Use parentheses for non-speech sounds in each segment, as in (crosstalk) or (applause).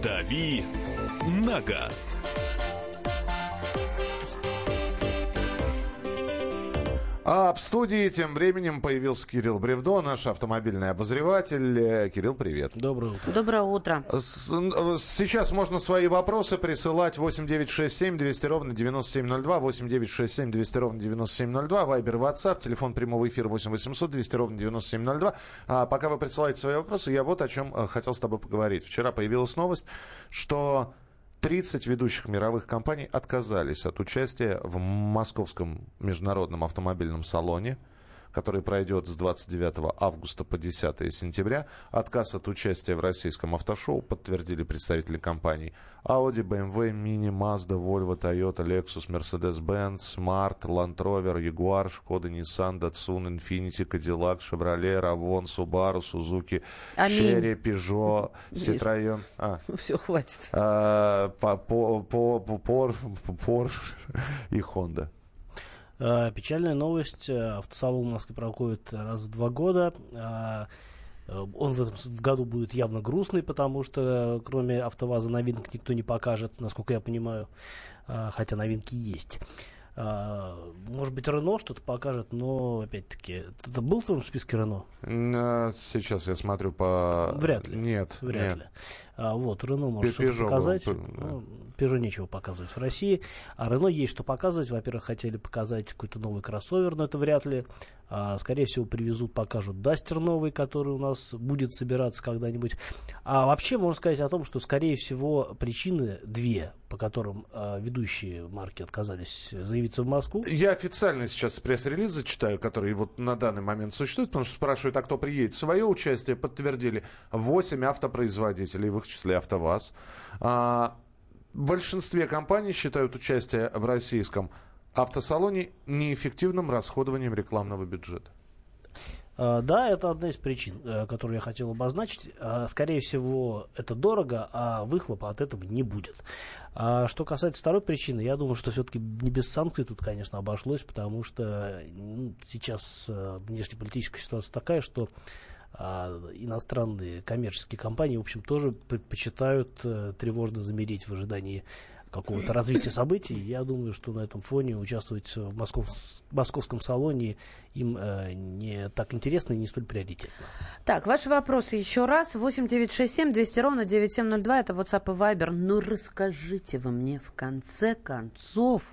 «Дави на газ». А в студии тем временем появился Кирилл Бревдо, наш автомобильный обозреватель. Э, Кирилл, привет. Доброе утро. Доброе утро. Сейчас можно свои вопросы присылать 8967 200 ровно 9702, 8967 200 ровно 9702, Вайбер, WhatsApp, телефон прямого эфира 8 800 200 ровно 9702. А пока вы присылаете свои вопросы, я вот о чем э, хотел с тобой поговорить. Вчера появилась новость, что 30 ведущих мировых компаний отказались от участия в Московском международном автомобильном салоне – который пройдет с 29 августа по 10 сентября. Отказ от участия в российском автошоу подтвердили представители компаний Audi, BMW, Mini, Mazda, Volvo, Toyota, Lexus, Mercedes-Benz, Smart, Land Rover, Jaguar, Skoda, Nissan, Datsun, Infiniti, Cadillac, Chevrolet, Ravon, Subaru, Suzuki, Chery, Peugeot, Citroёn. А. Все, хватит. А, по, по, по, по, Porsche и Honda. Э, печальная новость. Э, автосалон в Москве проходит раз в два года. Э, он в этом году будет явно грустный, потому что кроме АвтоВАЗа новинок никто не покажет, насколько я понимаю, хотя новинки есть. Может быть, Рено что-то покажет, но, опять-таки, это был в твоем списке Рено? Сейчас я смотрю по... Вряд ли. Нет, Вряд нет. ли. А, вот, Рено может что-то показать. Был, ну, нечего показывать в России. А Рено есть что показывать. Во-первых, хотели показать какой-то новый кроссовер, но это вряд ли. А, скорее всего, привезут, покажут Дастер новый, который у нас будет собираться когда-нибудь. А вообще, можно сказать о том, что, скорее всего, причины две, по которым а, ведущие марки отказались заявиться в Москву. Я официально сейчас пресс-релиз зачитаю, который вот на данный момент существует, потому что спрашивают, а кто приедет. Свое участие подтвердили 8 автопроизводителей, в их числе АвтоВАЗ. А, в большинстве компаний считают участие в российском автосалоне неэффективным расходованием рекламного бюджета. А, да, это одна из причин, э, которую я хотел обозначить. А, скорее всего, это дорого, а выхлопа от этого не будет. Что касается второй причины, я думаю, что все-таки не без санкций тут, конечно, обошлось, потому что ну, сейчас э, внешнеполитическая ситуация такая, что иностранные коммерческие компании, в общем, тоже предпочитают э, тревожно замереть в ожидании какого-то развития событий. Я думаю, что на этом фоне участвовать в Москов, московском салоне им э, не так интересно и не столь приоритетно. Так, ваши вопросы еще раз. 8 9 6 7 200 ровно 9702. Это WhatsApp и Viber. Ну, расскажите вы мне в конце концов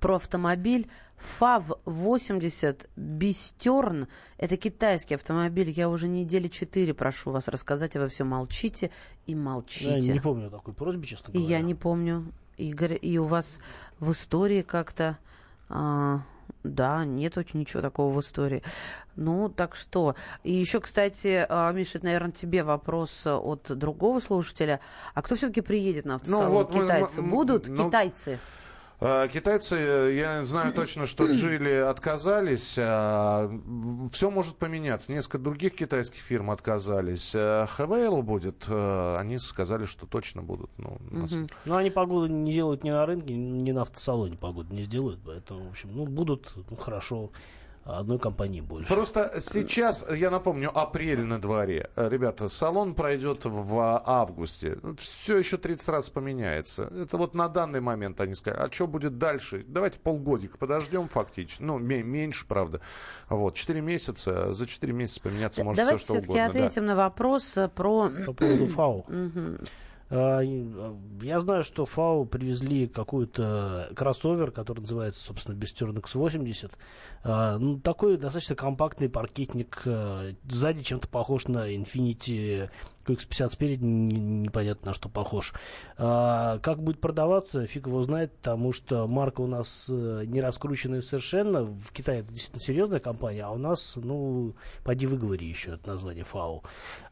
про автомобиль ФАВ-80 Бистерн. Это китайский автомобиль. Я уже недели четыре прошу вас рассказать, а вы все молчите и молчите. Я не помню такой просьбы, честно говоря. И я не помню. Игорь, и у вас в истории как-то... А, да, нет очень ничего такого в истории. Ну, так что. И еще, кстати, а, Миша, это, наверное, тебе вопрос от другого слушателя. А кто все-таки приедет на автосалон? Ну, вот Китайцы мы, будут? Ну, Китайцы. Э, китайцы, э, я знаю точно, что (clears throat) Джили отказались. Э, Все может поменяться. Несколько других китайских фирм отказались. ХВЛ будет. Они сказали, что точно будут. Ну, нас... угу. Но они погоду не делают ни на рынке, ни на автосалоне погоду не сделают. Поэтому, в общем, ну, будут ну, хорошо одной компании больше. Просто сейчас, я напомню, апрель на дворе. Ребята, салон пройдет в августе. Все еще 30 раз поменяется. Это вот на данный момент они сказали. А что будет дальше? Давайте полгодика подождем фактически. Ну, меньше, правда. Вот, 4 месяца. За 4 месяца поменяться может Давайте все, что угодно. Давайте все-таки ответим да. на вопрос э, про... По поводу (clears throat) ФАУ. А, я знаю, что ФАУ привезли какой-то кроссовер, который называется, собственно, Бестерн X80. А, ну, такой достаточно компактный паркетник. Сзади чем-то похож на Infiniti X50 спереди непонятно на что похож. А, как будет продаваться, фиг его знает, потому что марка у нас э, не раскрученная совершенно. В Китае это действительно серьезная компания, а у нас, ну, поди выговори еще это название ФАУ.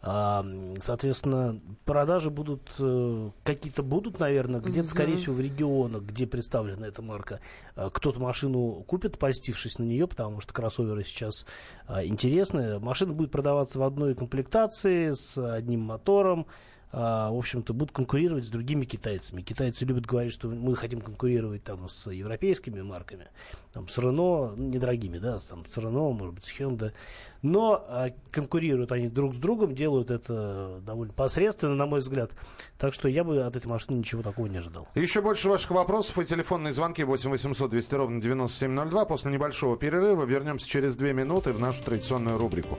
А, соответственно, продажи будут, э, какие-то будут, наверное, где-то, скорее всего, в регионах, где представлена эта марка. А, кто-то машину купит, польстившись на нее, потому что кроссоверы сейчас интересные. Машина будет продаваться в одной комплектации с одним мотором, а, в общем-то, будут конкурировать с другими китайцами. Китайцы любят говорить, что мы хотим конкурировать там с европейскими марками, там, с Renault, ну, недорогими, да, там, с Renault, может быть, с Hyundai. Но а, конкурируют они друг с другом, делают это довольно посредственно, на мой взгляд. Так что я бы от этой машины ничего такого не ожидал. Еще больше ваших вопросов и телефонные звонки 8 800 200 ровно 9702. После небольшого перерыва вернемся через две минуты в нашу традиционную рубрику.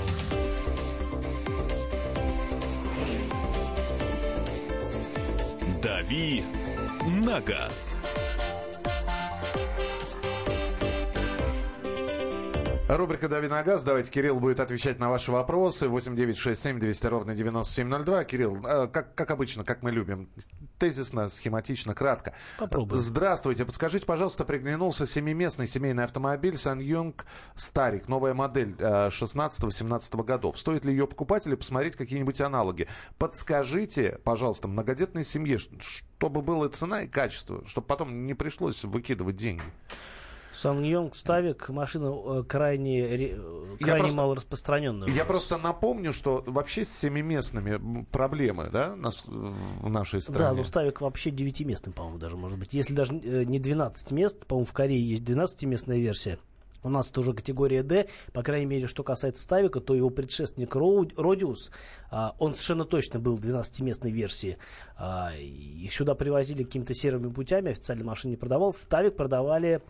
«Дави на газ». Рубрика «Дави на газ». Давайте Кирилл будет отвечать на ваши вопросы. 8 9 6 7 200 ровно 9702. Кирилл, э, как, как обычно, как мы любим, тезисно, схематично, кратко. Попробуем. Здравствуйте. Подскажите, пожалуйста, приглянулся семиместный семейный автомобиль Саньюнг Старик. Новая модель 16-17 годов. Стоит ли ее покупать или посмотреть какие-нибудь аналоги? Подскажите, пожалуйста, многодетной семье, чтобы была цена и качество, чтобы потом не пришлось выкидывать деньги. Сангьонг Ставик машина э, крайне, ре- крайне просто- мало распространенная. Я просто напомню, что вообще с семиместными проблемы, да, нас- в нашей Да, стране. но Ставик вообще девятиместный, по-моему, даже может быть. Если даже э, не 12 мест, по-моему, в Корее есть 12-местная версия. У нас тоже категория D, по крайней мере, что касается Ставика, то его предшественник Родиус, а, он совершенно точно был 12-местной версии. А, Их сюда привозили какими-то серыми путями, официально машина не продавалась. Ставик продавали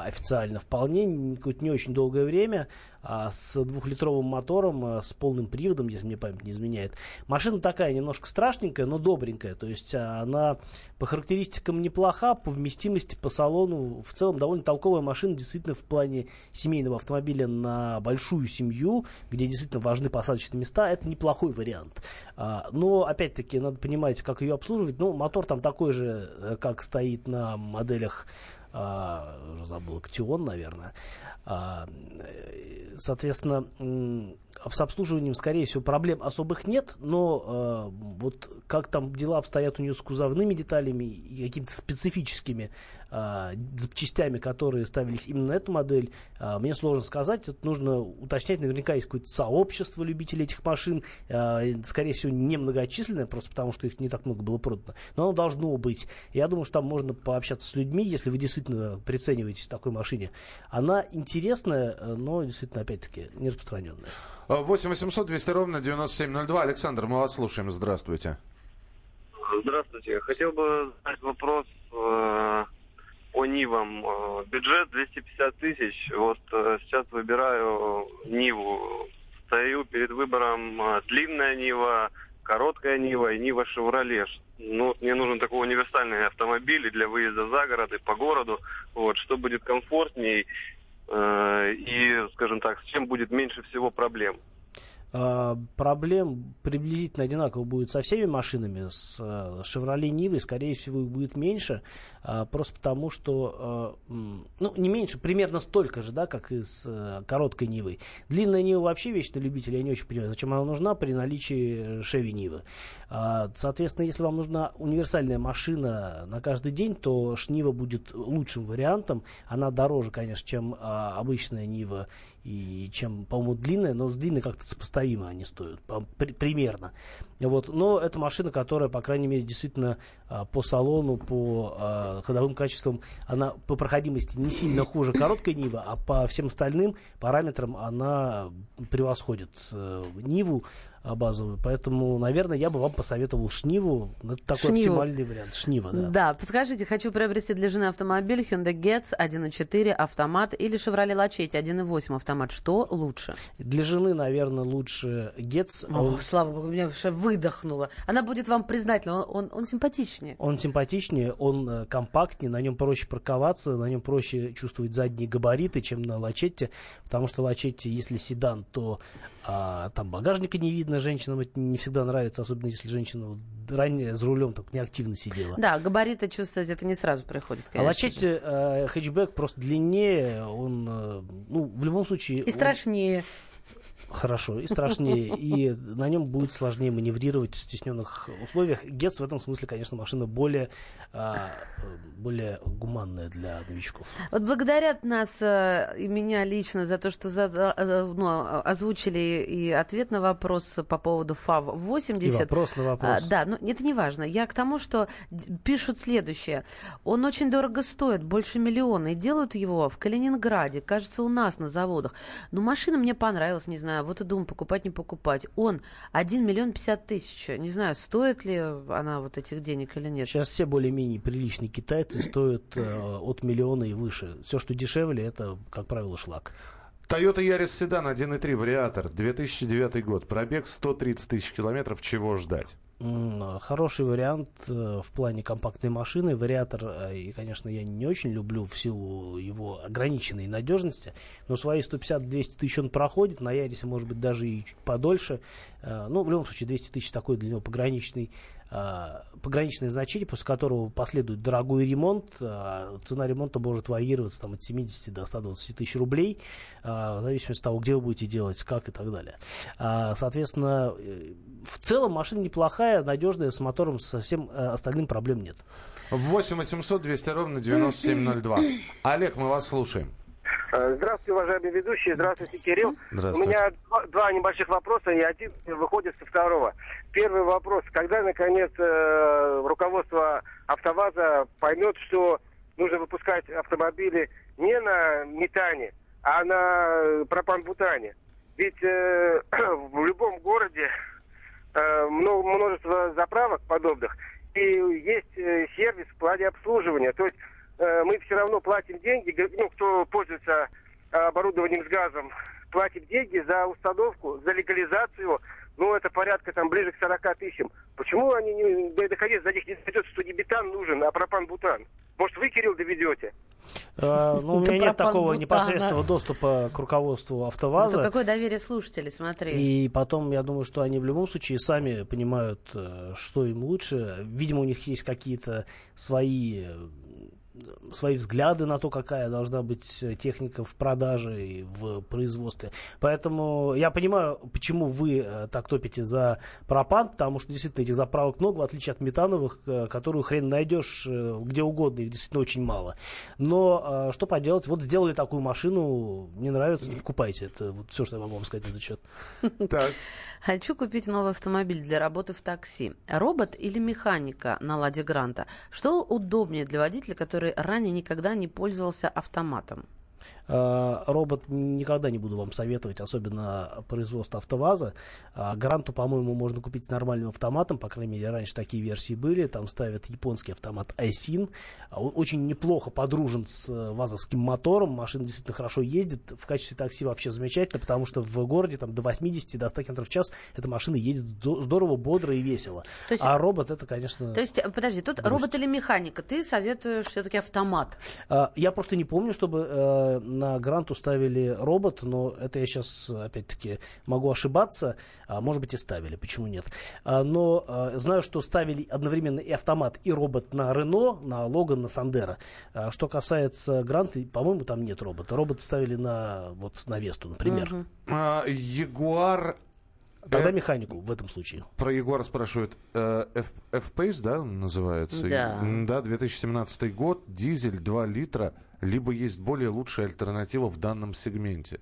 официально вполне, какое-то не очень долгое время, а, с двухлитровым мотором, а, с полным приводом, если мне память не изменяет. Машина такая немножко страшненькая, но добренькая, то есть а, она по характеристикам неплоха, по вместимости, по салону, в целом довольно толковая машина, действительно в плане семейного автомобиля на большую семью, где действительно важны посадочные места, это неплохой вариант. А, Но, опять-таки, надо понимать, как ее обслуживать. Ну, мотор там такой же, э, как стоит на моделях а, забыл, Ктион, наверное. А, э, соответственно, с обслуживанием, скорее всего, проблем особых нет, но а, вот как там дела обстоят у нее с кузовными деталями и какими-то специфическими а, запчастями, которые ставились именно на эту модель, а, мне сложно сказать. Это нужно уточнять. Наверняка есть какое-то сообщество любителей этих машин, а, скорее всего, немногочисленное, просто потому что их не так много было продано. Но оно должно быть. Я думаю, что там можно пообщаться с людьми, если вы действительно прицениваетесь к такой машине. Она интересная, но действительно, опять-таки, не распространенная. 8 800 200 ровно 9702. Александр, мы вас слушаем. Здравствуйте. Здравствуйте. Хотел бы задать вопрос э, по Нивам. Э, бюджет 250 тысяч. Вот э, сейчас выбираю Ниву. Стою перед выбором э, длинная Нива, короткая Нива и Нива Шевроле. Ну, мне нужен такой универсальный автомобиль для выезда за город и по городу. Вот, что будет комфортней и, скажем так, с чем будет меньше всего проблем. А, Проблем приблизительно одинаково будет со всеми машинами. С э, Chevrolet Нивой, скорее всего, их будет меньше. а, Просто потому, что... э, м, Ну, не меньше, примерно столько же, да, как и с э, короткой Нивой. Длинная Нива вообще вещь на любителя. Я не очень понимаю, зачем она нужна при наличии Chevy Нивы. А, Соответственно, если вам нужна универсальная машина на каждый день, то Шнива будет лучшим вариантом. Она дороже, конечно, чем а, обычная Нива и чем, по-моему, длинная, но с длинной как-то сопоставимо они стоят, примерно. Вот. Но это машина, которая, по крайней мере, действительно а, по салону, по а, ходовым качествам, она по проходимости не сильно хуже короткой Нивы, а по всем остальным параметрам она превосходит э, Ниву а, базовую. Поэтому, наверное, я бы вам посоветовал Шниву. Это такой Шниву. оптимальный вариант. Шнива, да. Да, подскажите, хочу приобрести для жены автомобиль Hyundai Getz 1.4 автомат или Chevrolet Lachetti 1.8 автомат. Что лучше? Для жены, наверное, лучше Гетц. Ох, слава богу, меня вообще выдохнула. Она будет вам признательна, он, он, он симпатичнее. Он симпатичнее, он э, компактнее, на нем проще парковаться, на нем проще чувствовать задние габариты, чем на Лачетте, потому что Лачетте, если седан, то а там багажника не видно, женщинам это не всегда нравится, особенно если женщина ранее за рулем так неактивно сидела. Да, габариты чувствовать это не сразу приходит, А конечно. лачете э, хэтчбэк просто длиннее, он, э, ну, в любом случае... И он- страшнее. Хорошо, и страшнее, и на нем будет сложнее маневрировать в стесненных условиях. Гетц в этом смысле, конечно, машина более, а, более гуманная для новичков. Вот благодарят нас э, и меня лично за то, что зада- э, ну, а- озвучили и ответ на вопрос по поводу ФАВ И 80. вопрос на вопрос. А, да, но это не важно. Я к тому, что пишут следующее. Он очень дорого стоит, больше миллиона, и делают его в Калининграде, кажется, у нас на заводах. Но машина мне понравилась, не знаю, вот и думаю, покупать, не покупать. Он 1 миллион 50 тысяч. Не знаю, стоит ли она вот этих денег или нет. Сейчас все более-менее приличные китайцы стоят э, от миллиона и выше. Все, что дешевле, это, как правило, шлак. Toyota Yaris Sedan 1.3 вариатор, 2009 год, пробег 130 тысяч километров, чего ждать? М, Хороший вариант э, в плане компактной машины. Вариатор, э, и, конечно, я не очень люблю в силу его ограниченной надежности, но свои 150-200 тысяч он проходит, на Ярисе, может быть, даже и чуть подольше. Э, Ну, в любом случае, 200 тысяч такой для него пограничный пограничное значение, после которого последует дорогой ремонт. А Цена ремонта может варьироваться там, от 70 до 120 тысяч рублей, а, в зависимости от того, где вы будете делать, как и так далее. А, Соответственно, в целом машина неплохая, надежная, с мотором, со всем э, остальным проблем нет. 8 800 200 ровно 9702. Олег, мы вас слушаем. Э, Здравствуйте, уважаемые ведущие. Здравствуйте, Кирилл. Здравствуйте. У меня два, два небольших вопроса, и один выходит со второго. Первый вопрос. Когда, наконец, э, руководство АвтоВАЗа поймет, что нужно выпускать автомобили не на метане, а на пропан-бутане? Ведь э, (clears throat) в любом городе множество заправок подобных, и есть э, сервис в плане обслуживания. То есть э, мы все равно платим деньги, ну, кто пользуется э, оборудованием с газом, платим деньги за установку, за легализацию, ну, это порядка там ближе к 40 тысячам. Почему они не, да, наконец, до них не дойдет, что не бетан нужен, а пропан-бутан? Может, вы, Кирилл, доведете? Э, Ну, у меня нет такого непосредственного доступа к руководству Зато АвтоВАЗа. какое доверие слушателей, смотри. И потом, я думаю, что они в любом случае сами понимают, э, что им лучше. Видимо, у них есть какие-то свои, э, свои взгляды на то, какая должна быть э, техника в продаже и в производстве. Поэтому я понимаю, почему вы э, так топите за пропан, потому что действительно этих заправок много, в отличие от метановых, э, которую хрен найдешь где угодно, их действительно очень мало. Но что поделать, вот сделали такую машину, не нравится, не покупайте. Это вот все, что я могу вам сказать на этот счет. Так, (laughs) Хочу купить новый автомобиль для работы в такси. Робот или механика на Ладе Гранта? Что удобнее для водителя, который ранее никогда не пользовался автоматом? Э, Робот никогда не буду вам советовать, особенно производство АвтоВАЗа. А, Гранту, по-моему, можно купить с нормальным автоматом, по крайней мере, раньше такие версии были. Там ставят японский автомат Айсин. А Он очень неплохо подружен с э, вазовским мотором. Машина действительно хорошо ездит. В качестве такси вообще замечательно, потому что в городе там, до 80 до 100 км в час эта машина едет здо- здорово, бодро и весело. То есть- А робот это, конечно... То есть, э, подожди, тут Грусть. робот или механика? Ты советуешь все-таки автомат. Я просто не помню, чтобы на гранту ставили робот, но это я сейчас, опять-таки, могу ошибаться. А, может быть, и ставили, почему нет. А, но а, знаю, что ставили одновременно и автомат, и робот на Рено, на Логан, на Сандера. А, что касается гранта, по-моему, там нет робота. Робот ставили на, вот, на Весту, например. а, Ягуар... Тогда э, механику в этом случае. Про Ягуар спрашивают. э, F- F-Pace, да, он называется? Да. Да, 2017 год, дизель 2 литра, либо есть более лучшая альтернатива в данном сегменте.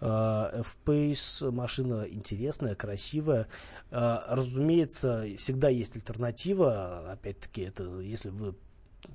А, F-Pace машина интересная, красивая. А, Разумеется, всегда есть альтернатива. Опять-таки, это если вы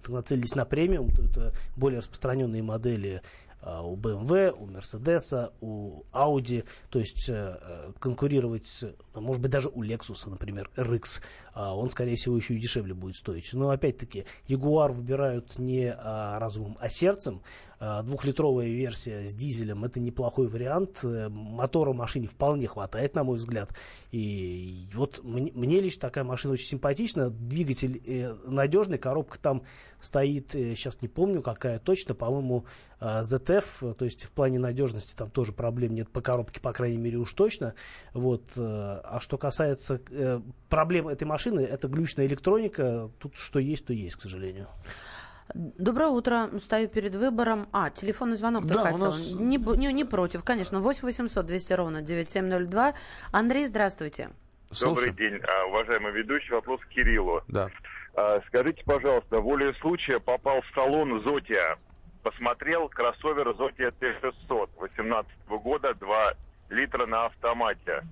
нацелились на премиум, то это более распространенные модели у BMW, у Mercedes, у Audi. То есть э, э, конкурировать, ну, может быть, даже у Lexus, например, RX, а, он, скорее всего, еще и дешевле будет стоить. Но, опять-таки, Jaguar выбирают не а, разумом, а сердцем. Э, двухлитровая версия с дизелем это неплохой вариант. Э, мотора машине вполне хватает, на мой взгляд. И вот мне, лично такая машина очень симпатична. Двигатель э, надежный, коробка там стоит, сейчас не помню какая точно, по-моему, ZF, то есть в плане надежности там тоже проблем нет по коробке, по крайней мере, уж точно. Вот. А что касается проблем этой машины, это глючная электроника. Тут что есть, то есть, к сожалению. Доброе утро. Стою перед выбором. А, телефонный звонок ты Да, у хотел. нас- Не, не, не против, конечно. 8 800 200 ровно 9702. Андрей, здравствуйте. Слушай. Добрый день, а, уважаемый ведущий. Вопрос к Кириллу. Да. А, Скажите, пожалуйста, волей случая попал в салон Зотия. Посмотрел кроссовер Зотия Т-600 18 года, 2 литра на автомате.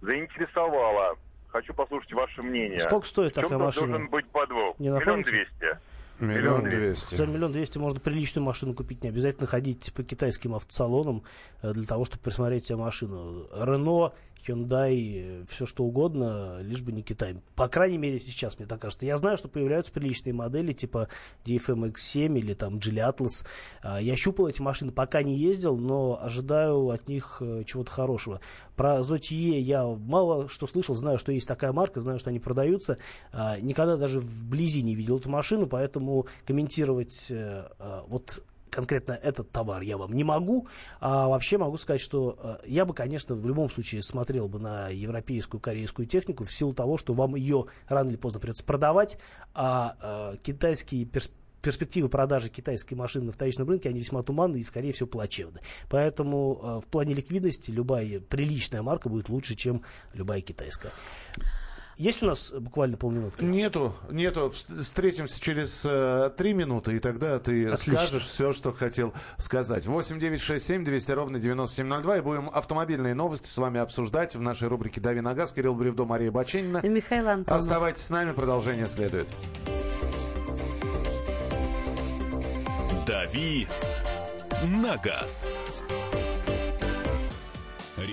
Заинтересовало. Хочу послушать ваше мнение. Сколько стоит такая машина? должен быть подвох? Не Миллион двести. Миллион Миллион двести. За миллион двести можно приличную машину купить, не обязательно ходить по китайским автосалонам э, для того, чтобы присмотреть себе машину. Рено, Hyundai, все что угодно, лишь бы не Китай. По крайней мере, сейчас, мне так кажется. Я знаю, что появляются приличные модели, типа DFM X7 или там Geely Atlas. А, Я щупал эти машины, пока не ездил, но ожидаю от них э, чего-то хорошего. Про Zotie я мало что слышал, знаю, что есть такая марка, знаю, что они продаются. А, Никогда даже вблизи не видел эту машину, поэтому комментировать э, э, вот конкретно этот товар я вам не могу. А вообще могу сказать, что э, я бы, конечно, в любом случае смотрел бы на европейскую корейскую технику в силу того, что вам ее рано или поздно придется продавать, а э, китайские перс- перспективы продажи китайской машины на вторичном рынке, они весьма туманны и, скорее всего, плачевны. Поэтому э, в плане ликвидности любая приличная марка будет лучше, чем любая китайская. Есть у нас буквально полминутки? Нету, нету. Вс- Встретимся через э, три минуты, и тогда ты Отлично. скажешь все, что хотел сказать. 8 9 6 7 200 ровно 9702. И будем автомобильные новости с вами обсуждать в нашей рубрике «Дави на газ». Кирилл Бревдо, Мария Баченина. И Михаил Антонов. Оставайтесь с нами, продолжение следует. «Дави на газ».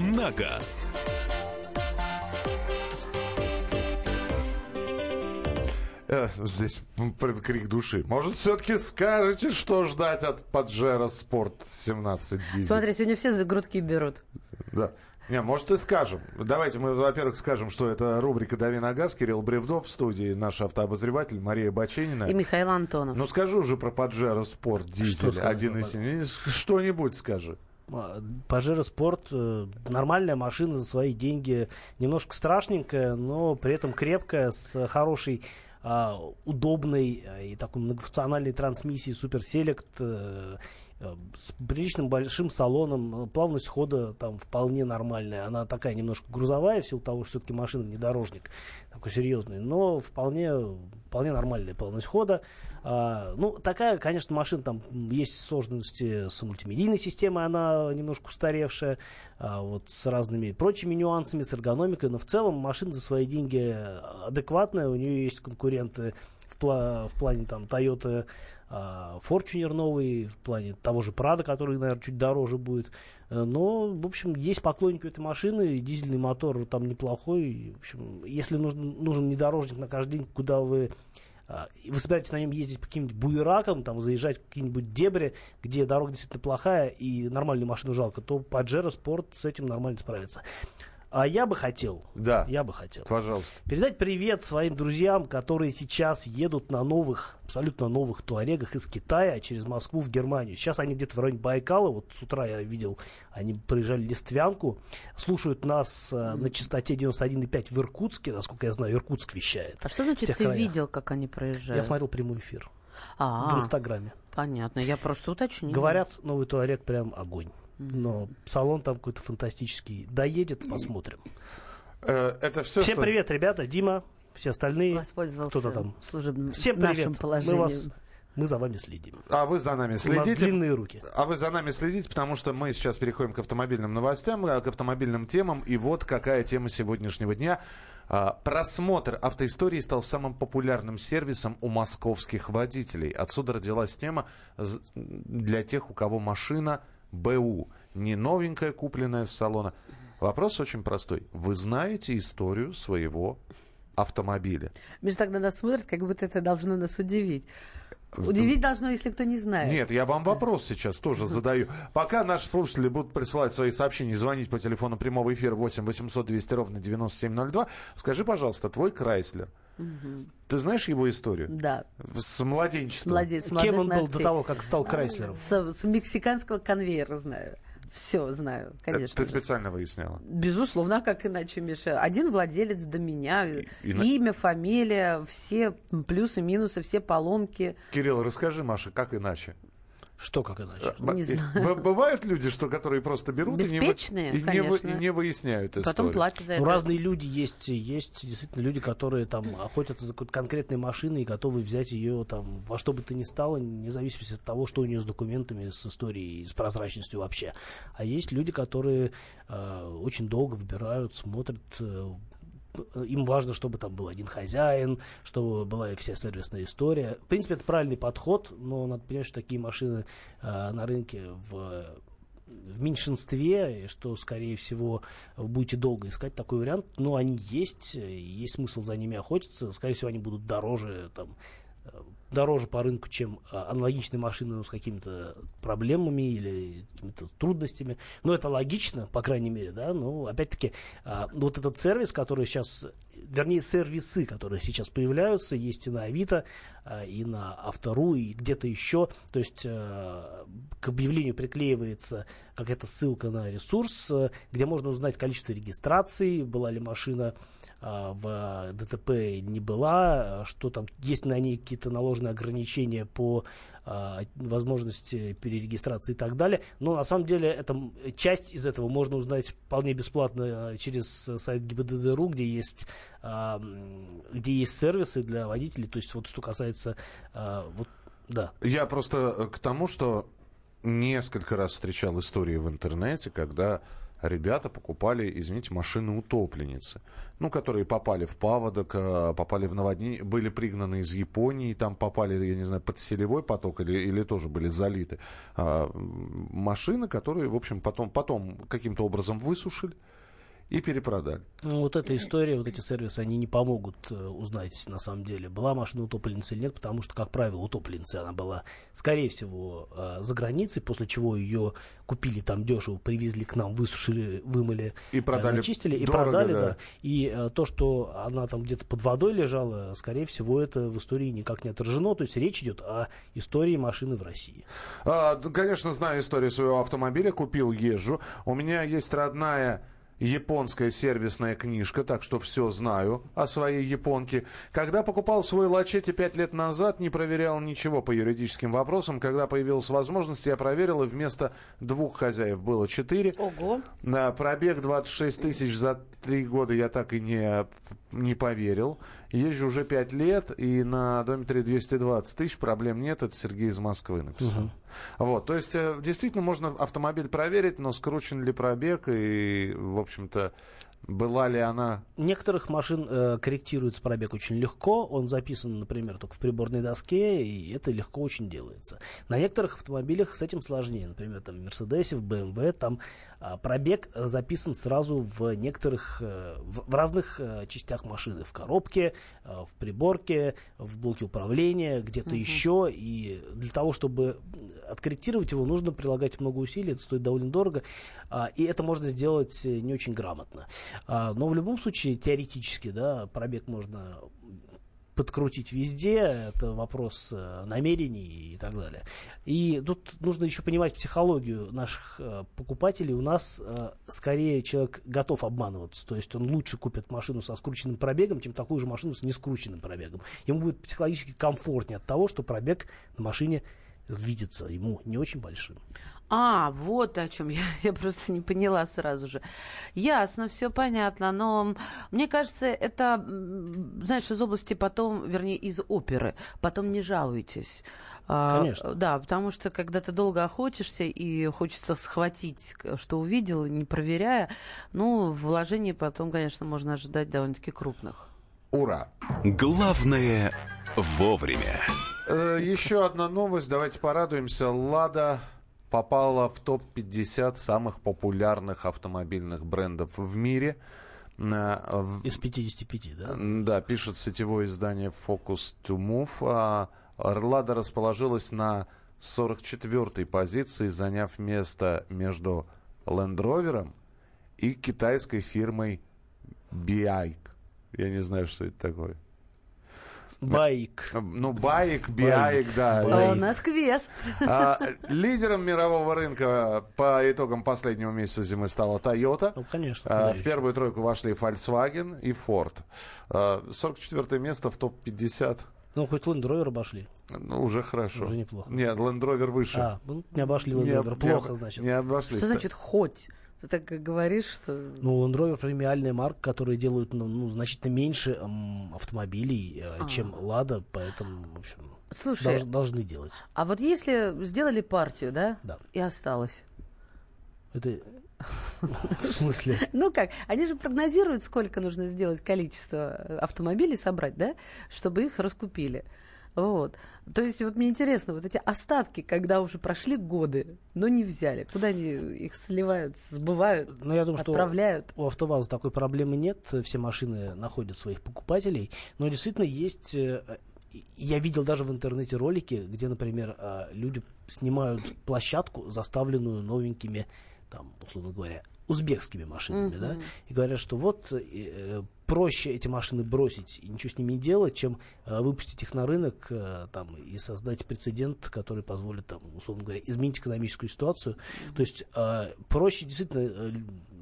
на газ». Э, здесь крик души. Может, все-таки скажете, что ждать от Паджеро Спорт 17 дизель? Смотри, сегодня все за грудки берут. Да. Не, может и скажем. Давайте мы, во-первых, скажем, что это рубрика «Дави на газ». Кирилл Бревдов в студии, наш автообозреватель Мария Баченина. И Михаил Антонов. Ну скажи уже про Паджеро Спорт дизель. сказать Один про из семи. Что-нибудь скажи. Пажеро Спорт э, нормальная машина за свои деньги, немножко страшненькая, но при этом крепкая, с хорошей а, удобной а, и такой многофункциональной трансмиссией Super Select, э, э, с приличным большим салоном, э, плавность хода там вполне нормальная. Она такая немножко грузовая, в силу того, что все-таки машина внедорожник такой серьезный, но вполне, вполне нормальная плавность хода. А, ну, такая, конечно, машина, там есть сложности с мультимедийной системой, она немножко устаревшая, а, вот с разными прочими нюансами, с эргономикой, но в целом машина за свои деньги адекватная, у нее есть конкуренты в, пла- в плане там Toyota а, Fortuner новый, в плане того же Prado, который, наверное, чуть дороже будет. Э, Но, в общем, есть поклонники этой машины, дизельный мотор там неплохой. В общем, если нужен, нужен внедорожник на каждый день, куда вы а, вы собираетесь на нем ездить по каким-нибудь буеракам, там, заезжать в какие-нибудь дебри, где дорога действительно плохая и нормальную машину жалко, то Pajero Sport с этим нормально справится. А я бы хотел, Да. я бы хотел Пожалуйста. передать привет своим друзьям, которые сейчас едут на новых, абсолютно новых туарегах из Китая через Москву в Германию. Сейчас они где-то в районе Байкала, вот с утра я видел, они проезжали Листвянку, слушают нас э, на частоте 91,5 в Иркутске, насколько я знаю, Иркутск вещает. А что значит ты краях. видел, как они проезжают? Я смотрел прямой эфир. А, в Инстаграме. понятно, я просто уточнила. Говорят, новый туарек прям огонь. Но салон там какой-то фантастический. Доедет, посмотрим. Э, Это все, Всем привет, ребята. Дима, все остальные. Воспользовался Кто-то там. служебным Всем нашим привет. Мы, положением. вас, мы за вами следим. А вы за нами У нас следите? длинные руки. А вы за нами следите, потому что мы сейчас переходим к автомобильным новостям, э, к автомобильным темам. И вот какая тема сегодняшнего дня. А, Просмотр автоистории стал самым популярным сервисом у московских водителей. Отсюда родилась тема для тех, у кого машина БУ. Не новенькая, купленная с салона. Вопрос очень простой. Вы знаете историю своего автомобиля? Миша на нас смотрит, как будто это должно нас удивить. Удивить должно, если кто не знает. Нет, я вам вопрос сейчас тоже задаю. Пока наши слушатели будут присылать свои сообщения, звонить по телефону прямого эфира 8 800 200 ровно 9702, скажи, пожалуйста, твой Крайслер, ты знаешь его историю? Да, С младенчества? молодец. Кем он был до ногтей. того, как стал Крайслером? С, с мексиканского конвейера знаю. Все знаю, Это конечно. ты специально выясняла? Безусловно, а как иначе, Миша? Один владелец до меня, и имя, фамилия, все плюсы, минусы, все поломки. Кирилл, расскажи, Маша, как иначе? Что, как иначе? Б- Не знаю. Бывают люди, что, которые просто берут и не, вы- Беспечные, и не, и не выясняют историю. Потом платят за Ну, это. разные люди есть. Есть действительно люди, которые там охотятся за какой-то конкретной машиной и готовы взять ее там во что бы то ни стало, независимо от того, что у нее с документами, с историей, с прозрачностью вообще. А есть люди, которые э, очень долго выбирают, смотрят. э, им важно, чтобы там был один хозяин, чтобы была и вся сервисная история. В принципе, это правильный подход, но надо понимать, что такие машины э, на рынке в в меньшинстве, что, скорее всего, будете долго искать такой вариант, но они есть, есть смысл за ними охотиться. Скорее всего, они будут дороже, там, э, дороже по рынку, чем а, аналогичные машины с какими-то проблемами или какими-то трудностями. Но это логично, по крайней мере, да. Но опять-таки, а, вот этот сервис, который сейчас, вернее, сервисы, которые сейчас появляются, есть и на Авито, а, и на Автору, и где-то еще. То есть к объявлению приклеивается какая-то ссылка на ресурс, где можно узнать количество регистраций, была ли машина в ДТП не была, а, что там есть на ней какие-то наложенные ограничения по а, возможности перерегистрации и так далее. Но на самом деле это, часть из этого можно узнать вполне бесплатно через э, сайт ГИБДД.ру, где есть, где есть сервисы для водителей. То есть вот что касается вот, да. Я просто э, к тому, что несколько раз встречал истории в интернете, когда ребята покупали, извините, машины утопленницы. Ну, которые попали в паводок, э, попали в наводнение, были пригнаны из Японии, там попали, я не знаю, под селевой поток или, или тоже были залиты. А, машины, которые, в общем, потом, потом каким-то образом высушили и перепродали. Ну, вот эта история, вот эти сервисы, они не помогут э, узнать, на самом деле, была машина утопленница или нет, потому что, как правило, утопленница она была, скорее всего, э, за границей, после чего ее купили там дешево, привезли к нам, высушили, вымыли, И э, продали начистили и дорого, продали, да. да. И э, то, что она там где-то под водой лежала, скорее всего, это в истории никак не отражено. То есть речь идет о истории машины в России. А, конечно, знаю историю своего автомобиля. Купил, езжу. У меня есть родная японская сервисная книжка, так что все знаю о своей японке. Когда покупал свой лачете пять лет назад, не проверял ничего по юридическим вопросам. Когда появилась возможность, я проверил, и вместо двух хозяев было четыре. Ого. На пробег 26 тысяч за три года я так и не, не поверил. Езжу уже пять лет, и на Дометре 220 тысяч проблем нет. Это Сергей из Москвы написал. Вот, то есть, э, действительно, можно автомобиль проверить, но скручен ли пробег, и, в общем-то, была ли она... Некоторых машин э, корректируется пробег очень легко. Он записан, например, только в приборной доске, и это легко очень делается. На некоторых автомобилях с этим сложнее. Например, там в Мерседесе, в BMW, там а, пробег э, записан сразу в некоторых, э, в, в разных э, частях машины. В коробке, э, в приборке, в блоке управления, где-то еще. И для того, чтобы откорректировать его, нужно прилагать много усилий, это стоит довольно дорого. А, и это можно сделать э, не очень грамотно. А, но в любом случае, теоретически, да, пробег можно подкрутить везде, это вопрос э, намерений и так далее. И тут нужно еще понимать психологию наших э, покупателей. У нас э, скорее человек готов обманываться, то есть он лучше купит машину со скрученным пробегом, чем такую же машину с нескрученным пробегом. Ему будет психологически комфортнее от того, что пробег на машине видится ему не очень большим. А, вот о чем (laughs) я, я просто не поняла сразу же. Ясно, все понятно, но мне кажется, это, знаешь, из области потом, вернее, из оперы. Потом не жалуйтесь. А, Конечно. А, да, потому что когда ты долго охотишься и хочется схватить, что увидел, не проверяя, ну, вложений потом, конечно, можно ожидать довольно-таки крупных. Ура! Главное вовремя. Э, еще одна новость, давайте порадуемся. Лада попала в топ-50 самых популярных автомобильных брендов в мире. Э, Из 55, да? Да, пишет сетевое издание Focus to Move. А, Лада расположилась на 44-й позиции, заняв место между Land Rover и китайской фирмой Biike. Я не знаю, что это такое. Байк. Ну, байк, биаик, да. Байк. У нас квест. А, лидером мирового рынка по итогам последнего месяца зимы стала Toyota. Ну, конечно. А, в первую тройку вошли Volkswagen и Ford. А, 44 место в топ-50. Ну, хоть Land Rover обошли. Ну, уже хорошо. Уже неплохо. Нет, Land Rover выше. А, ну, не обошли Land Rover. Не, Плохо, значит. Не обошли. Что значит хоть? Ты так говоришь, что... Ну, Land Rover премиальная марка, которые делают ну, ну, значительно меньше эм, автомобилей, э, а. чем Лада, поэтому, в общем, Слушай, долж, должны делать. А вот если сделали партию, да? Да. И осталось. Это (laughs) в смысле? (laughs) Ну как, они же прогнозируют, сколько нужно сделать количество э, автомобилей собрать, да, чтобы их раскупили. Вот. То есть вот мне интересно, вот эти остатки, когда уже прошли годы, но не взяли, куда они их сливают, сбывают, ну, я думаю, отправляют? Что у АвтоВАЗа такой проблемы нет, все машины находят своих покупателей, но действительно есть э, я видел даже в интернете ролики, где, например, э, люди снимают площадку, заставленную новенькими, там, условно говоря, узбекскими машинами, uh-huh. да, и говорят, что вот э, проще эти машины бросить и ничего с ними не делать, чем э, выпустить их на рынок э, там, и создать прецедент, который позволит, там, условно говоря, изменить экономическую ситуацию. Mm-hmm. То есть э, проще действительно э,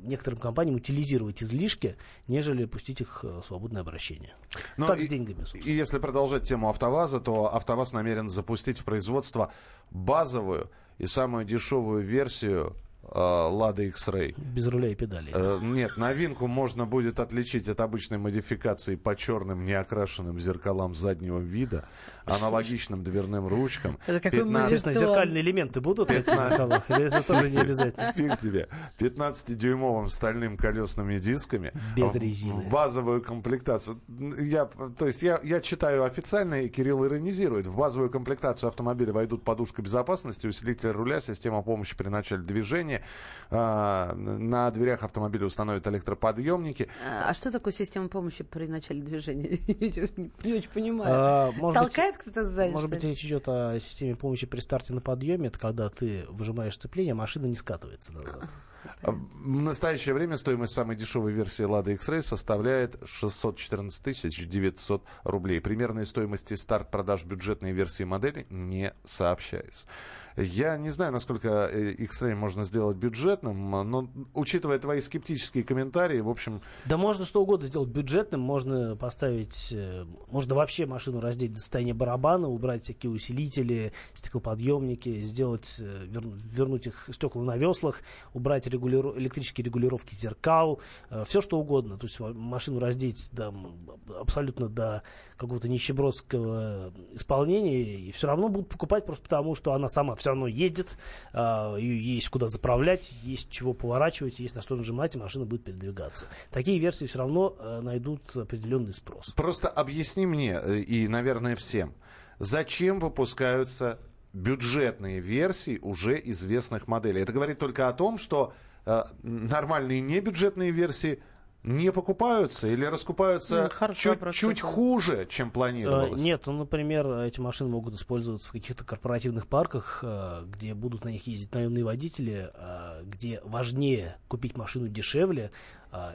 некоторым компаниям утилизировать излишки, нежели пустить их в свободное обращение. Но так и, с деньгами, собственно. И если продолжать тему АвтоВАЗа, то АвтоВАЗ намерен запустить в производство базовую и самую дешевую версию Лада X-Ray. Без руля и педалей. Э, нет, новинку можно будет отличить от обычной модификации по черным неокрашенным зеркалам заднего вида, аналогичным дверным ручкам. (laughs) Это какой 15... зеркальные элементы будут 15... Или это тоже не обязательно? Фиг тебе. 15-дюймовым стальным колесными дисками. Без резины. Базовую комплектацию. Я, то есть я, я читаю официально, и Кирилл иронизирует. В базовую комплектацию автомобиля войдут подушка безопасности, усилитель руля, система помощи при начале движения, а, на дверях автомобиля установят электроподъемники. А что такое система помощи при начале движения? (laughs) Не очень понимаю. А, Толкает кто-то сзади? Может быть, речь идет о системе помощи при старте на подъеме. Это когда ты выжимаешь сцепление, машина не скатывается назад. А, в настоящее время стоимость самой дешевой версии Lada X-Ray составляет 614 900 рублей. Примерной стоимости старт продаж бюджетной версии модели не сообщается. Я не знаю, насколько X-Ray э, можно сделать бюджетным, но учитывая твои скептические комментарии, в общем... Да можно что угодно сделать бюджетным, можно поставить, э, можно вообще машину раздеть до состояния барабана, убрать всякие усилители, стеклоподъемники, сделать, э, вернуть их стекла на веслах, убрать регулиров... электрические регулировки зеркал, все что угодно. То есть машину раздеть да, абсолютно до какого-то нищебродского исполнения, и все равно будут покупать просто потому, что она сама все равно ездит, э, есть куда заправлять, есть чего поворачивать, есть на что нажимать, и машина будет передвигаться. Такие версии все равно э, найдут определенный спрос. Просто объясни мне э, и, наверное, всем, зачем выпускаются бюджетные версии уже известных моделей. Это говорит только о том, что э, нормальные небюджетные версии не покупаются или раскупаются ну, чуть, чуть хуже, чем планировалось? Э, нет, ну, например, эти машины могут использоваться в каких-то корпоративных парках, э, где будут на них ездить наемные водители, э, где важнее купить машину дешевле,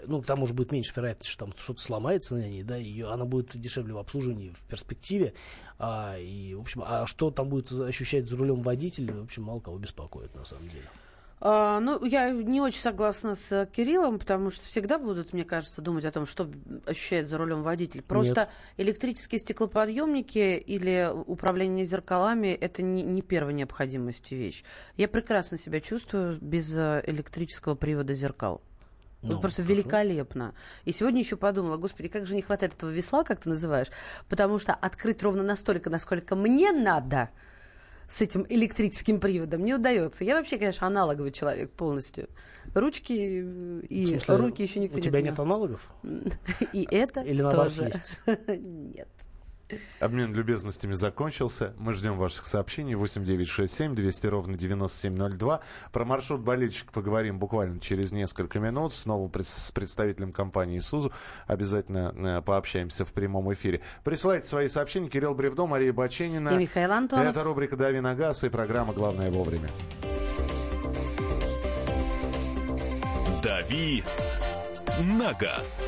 ну, к тому же будет меньше вероятность, что там что-то сломается на ней, да, и она будет дешевле в обслуживании в перспективе, а, и, в общем, а что там будет ощущать за рулем водитель, в общем, мало кого беспокоит, на самом деле. А, ну, я не очень согласна с Кириллом, потому что всегда будут, мне кажется, думать о том, что ощущает за рулем водитель. Просто Нет. электрические стеклоподъемники или управление зеркалами это не, не первая необходимость вещь. Я прекрасно себя чувствую без э, электрического привода зеркал. Ну, просто хорошо. великолепно. И сегодня еще подумала, господи, как же не хватает этого весла, как ты называешь, потому что открыть ровно настолько, насколько мне надо, с этим электрическим приводом не удается. Я вообще, конечно, аналоговый человек полностью. Ручки и смысле, руки еще никто не У тебя нет аналогов? (laughs) И это Или тоже. есть? (laughs) Нет. Обмен любезностями закончился. Мы ждем ваших сообщений. 8967 200 ровно 9702. Про маршрут болельщик поговорим буквально через несколько минут. Снова с представителем компании «Исузу». Обязательно э, пообщаемся в прямом эфире. Присылайте свои сообщения. Кирилл Бревдо, Мария Баченина. И Михаил Антонов. Это рубрика «Дави на газ» и программа «Главное вовремя». «Дави на газ».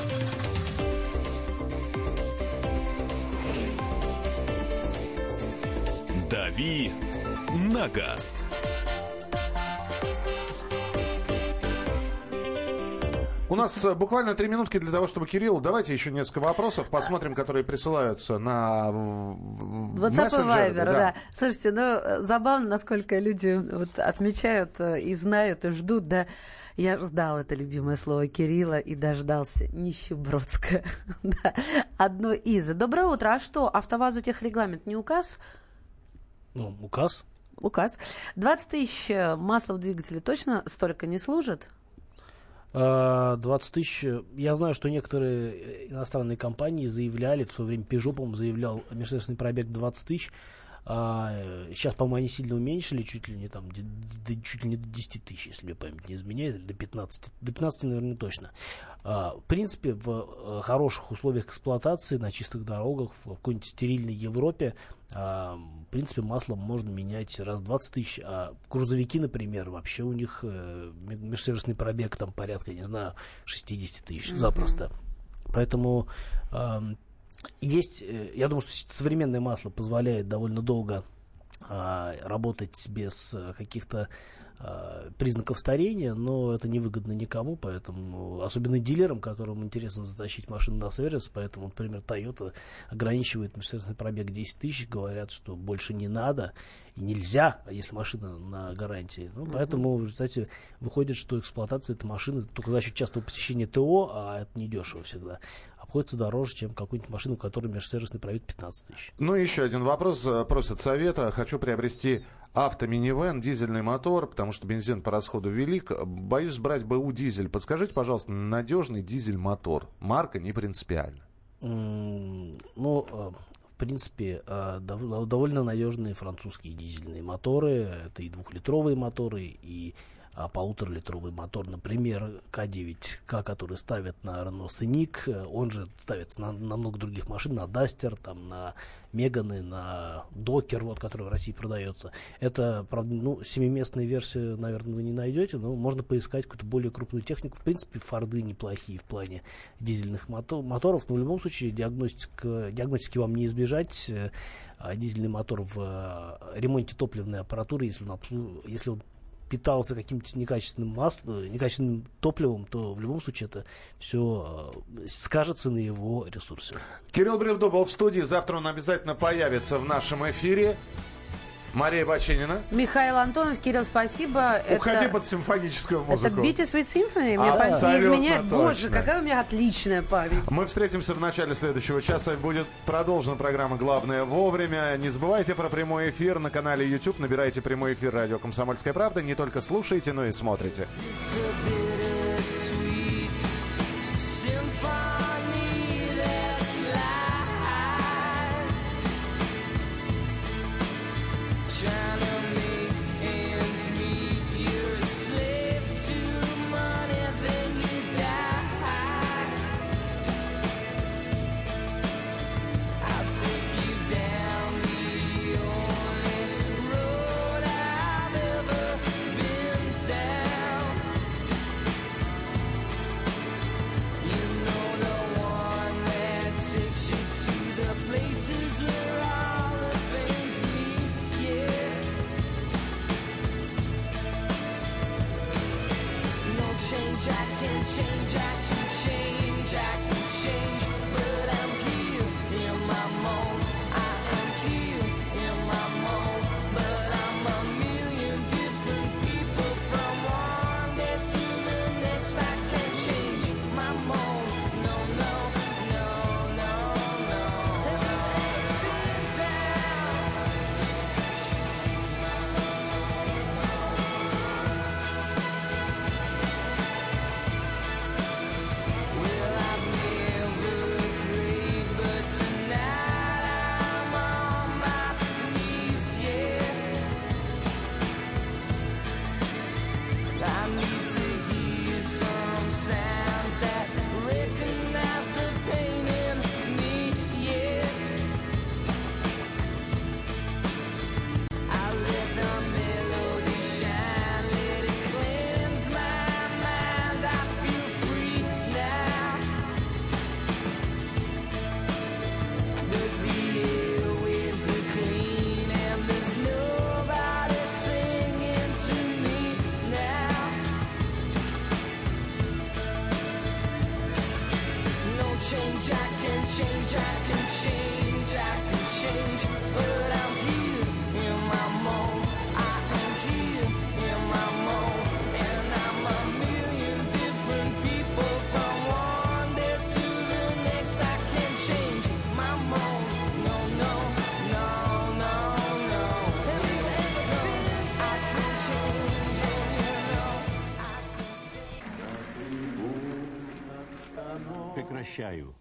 «Дави на газ». У нас э, буквально три минутки для того, чтобы Кирилл, давайте еще несколько вопросов посмотрим, которые присылаются на WhatsApp и Viber, да. да. Слушайте, ну э, забавно, насколько люди вот отмечают э, и знают и ждут, да. Я ждал это любимое слово Кирилла и дождался. Нищебродское. (laughs) да. Одно из. Доброе утро. А что, АвтоВАЗу техрегламент не указ? Ну, указ. Указ. 20 тысяч э, масла в двигателе точно столько не служит? 20 а, тысяч. Я знаю, что некоторые э, иностранные компании заявляли, в свое время Peugeot, по-моему, заявлял межсервисный пробег 20 тысяч. А, сейчас, по-моему, они сильно уменьшили, чуть ли не там, до, чуть ли не до 10 тысяч, если мне память не изменяет, до 15. До 15, наверное, точно. А, в принципе, в а, хороших условиях эксплуатации, на чистых дорогах, в какой-нибудь стерильной Европе, а, в принципе, масло можно менять раз в 20 тысяч, а грузовики, например, вообще у них э, межсервисный пробег там порядка, не знаю, 60 тысяч mm-hmm. запросто. Поэтому есть, э, я думаю, что современное масло позволяет довольно долго а, работать без э, каких-то признаков старения, но это невыгодно никому, поэтому, особенно дилерам, которым интересно затащить машину на сервис, поэтому, например, Toyota ограничивает межсервисный пробег 10 тысяч, говорят, что больше не надо и нельзя, если машина на гарантии. Ну, поэтому, в результате, выходит, что эксплуатация этой машины только за счет частого посещения ТО, а это недешево всегда, обходится дороже, чем какую-нибудь машину, которая межсервисный пробег 15 тысяч. Ну, еще один вопрос. Э, просят совета. Хочу приобрести автоминивэн, дизельный мотор, потому что бензин по расходу велик. Боюсь брать БУ дизель. Подскажите, пожалуйста, надежный дизель-мотор. Марка не принципиально. Ну, э, в принципе, э, довольно надежные французские дизельные моторы. Это и двухлитровые моторы, и а, полуторалитровый мотор, например, К9К, который ставят на Renault Scenic, он же ставится на, на много других машин, на Duster, там, на Меганы, на Докер, вот, который в России продается. Это, правда, ну, семиместную версию, наверное, вы не найдете, но можно поискать какую-то более крупную технику. В принципе, Форды неплохие в плане дизельных мотор, моторов, но в любом случае диагностика, диагностики вам не избежать. А дизельный мотор в э, ремонте топливной аппаратуры, если он, если он питался каким-то некачественным маслом, некачественным топливом, то в любом случае это все э, скажется на его ресурсе. Кирилл Бревдо был в студии. Завтра он обязательно появится в нашем эфире. Мария Баченина. Михаил Антонов, Кирилл, спасибо. Уходи это, под симфоническую музыку. Это Beat Sweet Symphony? Мне память не изменяет. Точно. Боже, какая у меня отличная память. Мы встретимся в начале следующего часа. Будет продолжена программа «Главное вовремя». Не забывайте про прямой эфир на канале YouTube. Набирайте прямой эфир «Радио Комсомольская правда». Не только слушайте, но и смотрите. change, I can change, I can change, I can change. jacket.